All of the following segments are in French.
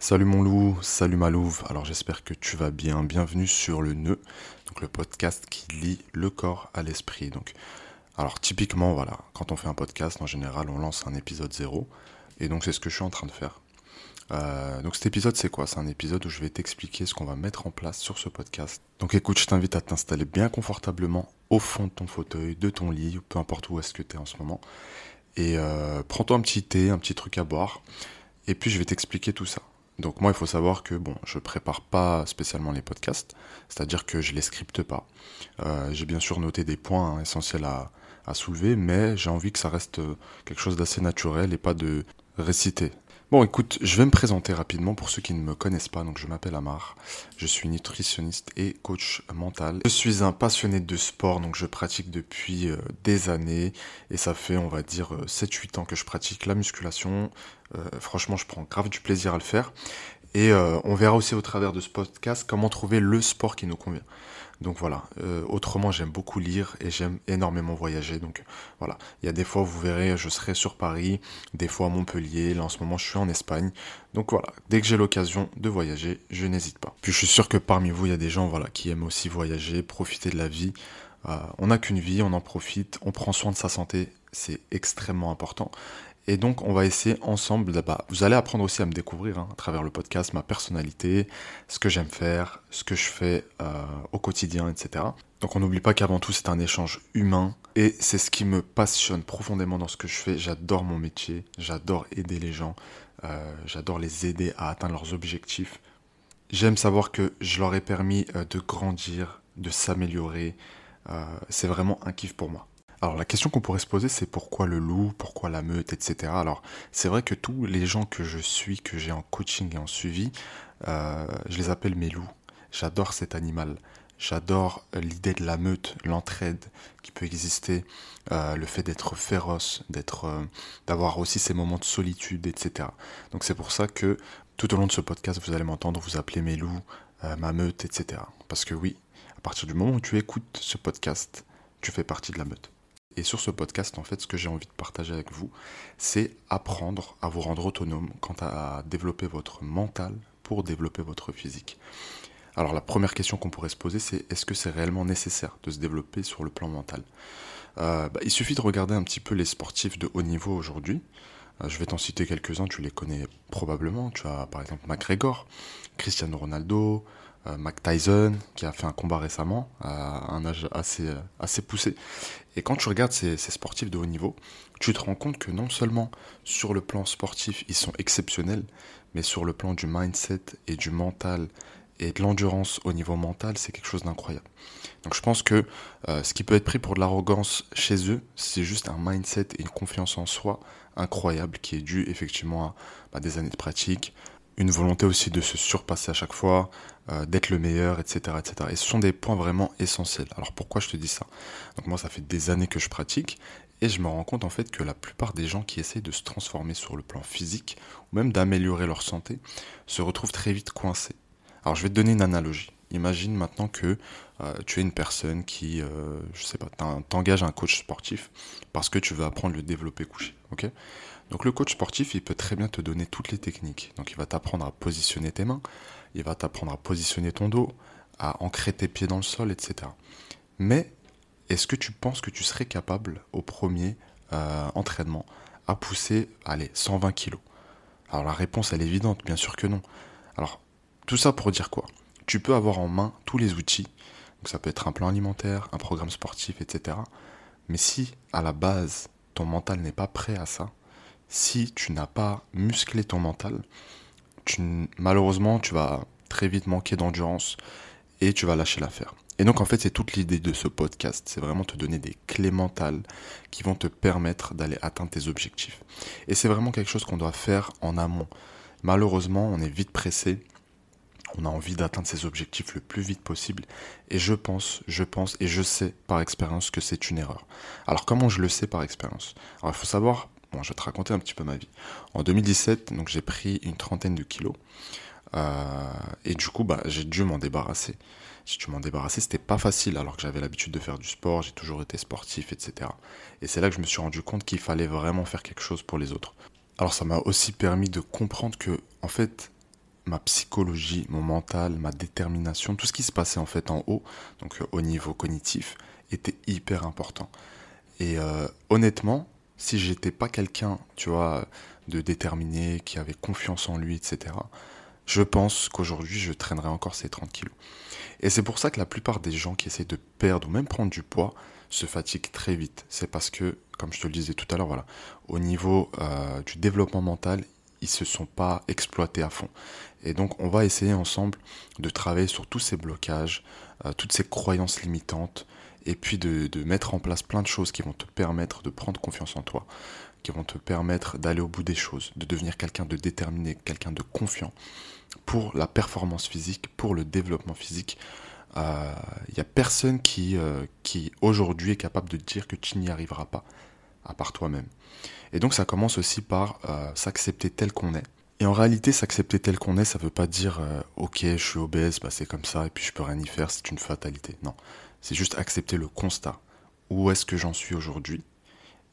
Salut mon loup, salut ma louve. Alors j'espère que tu vas bien. Bienvenue sur le nœud, donc le podcast qui lie le corps à l'esprit. Donc, alors typiquement voilà, quand on fait un podcast, en général, on lance un épisode zéro, et donc c'est ce que je suis en train de faire. Euh, donc cet épisode c'est quoi? C'est un épisode où je vais t'expliquer ce qu'on va mettre en place sur ce podcast. Donc écoute, je t'invite à t'installer bien confortablement au fond de ton fauteuil, de ton lit, ou peu importe où est-ce que tu es en ce moment. Et euh, prends-toi un petit thé, un petit truc à boire, et puis je vais t'expliquer tout ça. Donc moi, il faut savoir que bon, je prépare pas spécialement les podcasts, c'est-à-dire que je les scripte pas. Euh, j'ai bien sûr noté des points hein, essentiels à, à soulever, mais j'ai envie que ça reste quelque chose d'assez naturel et pas de réciter. Bon, écoute, je vais me présenter rapidement pour ceux qui ne me connaissent pas. Donc, je m'appelle Amar. Je suis nutritionniste et coach mental. Je suis un passionné de sport, donc je pratique depuis euh, des années et ça fait, on va dire, 7-8 ans que je pratique la musculation. Euh, franchement, je prends grave du plaisir à le faire. Et euh, on verra aussi au travers de ce podcast comment trouver le sport qui nous convient. Donc voilà, euh, autrement j'aime beaucoup lire et j'aime énormément voyager. Donc voilà, il y a des fois vous verrez je serai sur Paris, des fois à Montpellier, là en ce moment je suis en Espagne. Donc voilà, dès que j'ai l'occasion de voyager, je n'hésite pas. Puis je suis sûr que parmi vous il y a des gens qui aiment aussi voyager, profiter de la vie. Euh, on n'a qu'une vie, on en profite, on prend soin de sa santé, c'est extrêmement important. Et donc, on va essayer ensemble. Bah, vous allez apprendre aussi à me découvrir hein, à travers le podcast, ma personnalité, ce que j'aime faire, ce que je fais euh, au quotidien, etc. Donc, on n'oublie pas qu'avant tout, c'est un échange humain. Et c'est ce qui me passionne profondément dans ce que je fais. J'adore mon métier, j'adore aider les gens, euh, j'adore les aider à atteindre leurs objectifs. J'aime savoir que je leur ai permis euh, de grandir, de s'améliorer. c'est vraiment un kiff pour moi. Alors la question qu'on pourrait se poser, c'est pourquoi le loup, pourquoi la meute, etc. Alors c'est vrai que tous les gens que je suis, que j'ai en coaching et en suivi, euh, je les appelle mes loups. J'adore cet animal. J'adore l'idée de la meute, l'entraide qui peut exister, euh, le fait d'être féroce, d'être, euh, d'avoir aussi ces moments de solitude, etc. Donc c'est pour ça que tout au long de ce podcast, vous allez m'entendre vous appeler mes loups, ma meute, etc. Parce que oui, à partir du moment où tu écoutes ce podcast, tu fais partie de la meute. Et sur ce podcast, en fait, ce que j'ai envie de partager avec vous, c'est apprendre à vous rendre autonome quant à développer votre mental pour développer votre physique. Alors la première question qu'on pourrait se poser, c'est est-ce que c'est réellement nécessaire de se développer sur le plan mental? Euh, bah, Il suffit de regarder un petit peu les sportifs de haut niveau aujourd'hui. Euh, je vais t'en citer quelques-uns, tu les connais probablement. Tu as par exemple McGregor, Cristiano Ronaldo, euh, Mac Tyson, qui a fait un combat récemment à un âge assez, euh, assez poussé. Et quand tu regardes ces, sportifs de haut niveau, tu te rends compte que non seulement sur le plan sportif, ils sont exceptionnels, mais sur le plan du mindset et du mental et de l'endurance au niveau mental, c'est quelque chose d'incroyable. Donc je pense que euh, ce qui peut être pris pour de l'arrogance chez eux, c'est juste un mindset et une confiance en soi incroyable qui est dû effectivement à bah, des années de pratique, une volonté aussi de se surpasser à chaque fois, euh, d'être le meilleur, etc., etc. Et ce sont des points vraiment essentiels. Alors pourquoi je te dis ça? Donc moi, ça fait des années que je pratique et je me rends compte en fait que la plupart des gens qui essayent de se transformer sur le plan physique ou même d'améliorer leur santé se retrouvent très vite coincés. Alors je vais te donner une analogie. Imagine maintenant que euh, tu es une personne qui, euh, je sais pas, t'engage un coach sportif parce que tu veux apprendre le développer couché, ok? Donc le coach sportif, il peut très bien te donner toutes les techniques. Donc il va t'apprendre à positionner tes mains, il va t'apprendre à positionner ton dos, à ancrer tes pieds dans le sol, etc. Mais est-ce que tu penses que tu serais capable au premier euh, entraînement à pousser, allez, 120 kilos? Alors la réponse, elle est évidente, bien sûr que non. Alors tout ça pour dire quoi? Tu peux avoir en main tous les outils. Ça peut être un plan alimentaire, un programme sportif, etc. Mais si à la base ton mental n'est pas prêt à ça, si tu n'as pas musclé ton mental, malheureusement, tu vas très vite manquer d'endurance et tu vas lâcher l'affaire. Et donc en fait, c'est toute l'idée de ce podcast, c'est vraiment te donner des clés mentales qui vont te permettre d'aller atteindre tes objectifs. Et c'est vraiment quelque chose qu'on doit faire en amont. Malheureusement, on est vite pressé, on a envie d'atteindre ses objectifs le plus vite possible et je pense, je pense et je sais par expérience que c'est une erreur. Alors comment je le sais par expérience? Alors il faut savoir Bon, je vais te raconter un petit peu ma vie. En 2017, donc j'ai pris une trentaine de kilos. Euh, et du coup, bah, j'ai dû m'en débarrasser. J'ai dû m'en débarrasser, c'était pas facile alors que j'avais l'habitude de faire du sport, j'ai toujours été sportif, etc. Et c'est là que je me suis rendu compte qu'il fallait vraiment faire quelque chose pour les autres. Alors ça m'a aussi permis de comprendre que, en fait, ma psychologie, mon mental, ma détermination, tout ce qui se passait en fait en haut, donc euh, au niveau cognitif, était hyper important. Et euh, honnêtement, si j'étais pas quelqu'un, tu vois, de déterminé, qui avait confiance en lui, etc., je pense qu'aujourd'hui, je traînerais encore ces 30 kilos. Et c'est pour ça que la plupart des gens qui essaient de perdre ou même prendre du poids se fatiguent très vite. C'est parce que, comme je te le disais tout à l'heure, voilà, au niveau euh, du développement mental, ils se sont pas exploités à fond. Et donc, on va essayer ensemble de travailler sur tous ces blocages, euh, toutes ces croyances limitantes, et puis de, mettre en place plein de choses qui vont te permettre de prendre confiance en toi, qui vont te permettre d'aller au bout des choses, de devenir quelqu'un de déterminé, quelqu'un de confiant pour la performance physique, pour le développement physique. Il euh, n'y a personne qui, euh, qui aujourd'hui est capable de dire que tu n'y arriveras pas, à part toi-même. Et donc ça commence aussi par euh, s'accepter tel qu'on est. Et en réalité, s'accepter tel qu'on est, ça ne veut pas dire ok, je suis obèse, bah, c'est comme ça, et puis je peux rien y faire, c'est une fatalité. Non, c'est juste accepter le constat. Où est-ce que j'en suis aujourd'hui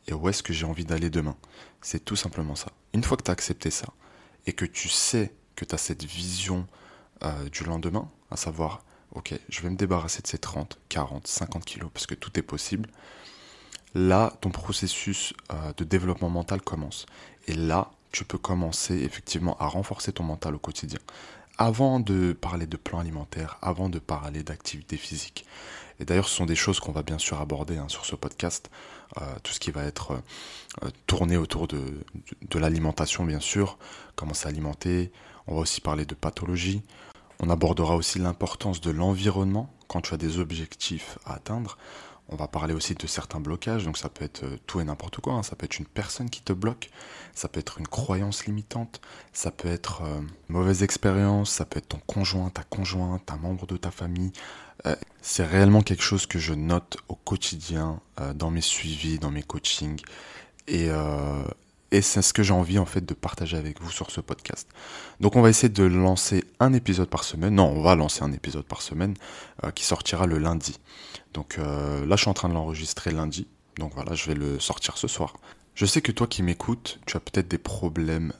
et où est-ce que j'ai envie d'aller demain? C'est tout simplement ça. Une fois que tu as accepté ça et que tu sais que tu as cette vision euh, du lendemain, à savoir, ok, je vais me débarrasser de ces 30, 40, 50 kilos parce que tout est possible, là, ton processus euh, de développement mental commence. Et là, tu peux commencer effectivement à renforcer ton mental au quotidien. Avant de parler de plan alimentaire, avant de parler d'activité physique, et d'ailleurs, ce sont des choses qu'on va bien sûr aborder hein, sur ce podcast, euh, tout ce qui va être euh, tourné autour de, de, l'alimentation, bien sûr, comment s'alimenter. On va aussi parler de pathologie. On abordera aussi l'importance de l'environnement quand tu as des objectifs à atteindre. On va parler aussi de certains blocages, donc ça peut être euh, tout et n'importe quoi. Hein. Ça peut être une personne qui te bloque, ça peut être une croyance limitante, ça peut être une mauvaise expérience, ça peut être ton conjoint, ta conjointe, un membre de ta famille, euh, c'est réellement quelque chose que je note au quotidien euh, dans mes suivis, dans mes coachings. Et, euh, et c'est ce que j'ai envie en fait de partager avec vous sur ce podcast. Donc on va essayer de lancer un épisode par semaine. Non, on va lancer un épisode par semaine qui sortira le lundi. Donc là je suis en train de l'enregistrer lundi. Donc voilà, je vais le sortir ce soir. Je sais que toi qui m'écoutes, tu as peut-être des problèmes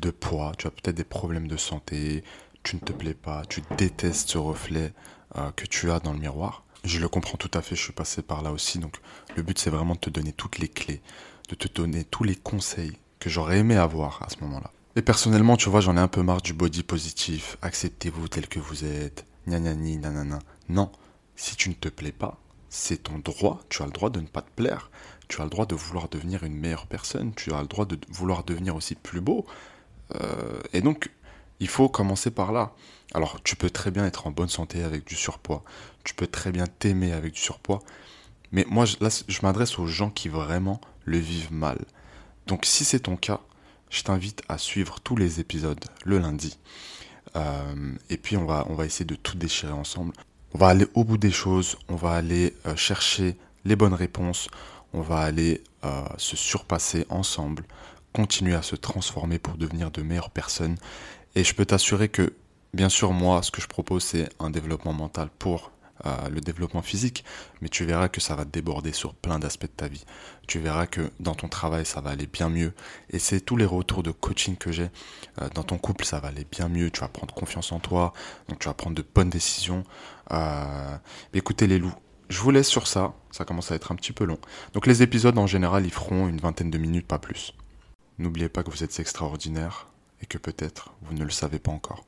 de poids, tu as peut-être des problèmes de santé, tu ne te plais pas, tu détestes ce reflet euh, que tu as dans le miroir. Je le comprends tout à fait, je suis passé par là aussi. Donc le but c'est vraiment de te donner toutes les clés, de te donner tous les conseils que j'aurais aimé avoir à ce moment-là. Et personnellement, tu vois, j'en ai un peu marre du body positif. Acceptez-vous tel que vous êtes. Gna ni nanana. Non, si tu ne te plais pas, c'est ton droit. Tu as le droit de ne pas te plaire. Tu as le droit de vouloir devenir une meilleure personne. Tu as le droit de vouloir devenir aussi plus beau. Euh, et donc, il faut commencer par là. Alors, tu peux très bien être en bonne santé avec du surpoids. Tu peux très bien t'aimer avec du surpoids. Mais moi, là, je m'adresse aux gens qui vraiment le vivent mal. Donc, si c'est ton cas, je t'invite à suivre tous les épisodes le lundi. Euh, et puis, on va, on va essayer de tout déchirer ensemble. On va aller au bout des choses. On va aller euh, chercher les bonnes réponses. On va aller euh, se surpasser ensemble. Continuer à se transformer pour devenir de meilleures personnes. Et je peux t'assurer que, bien sûr, moi, ce que je propose, c'est un développement mental pour le développement physique, mais tu verras que ça va déborder sur plein d'aspects de ta vie. Tu verras que dans ton travail, ça va aller bien mieux. Et c'est tous les retours de coaching que j'ai. Euh, dans ton couple, ça va aller bien mieux. Tu vas prendre confiance en toi. Donc tu vas prendre de bonnes décisions. Euh, écoutez les loups. Je vous laisse sur ça. Ça commence à être un petit peu long. Donc les épisodes, en général, ils feront une vingtaine de minutes, pas plus. N'oubliez pas que vous êtes extraordinaire et que peut-être vous ne le savez pas encore.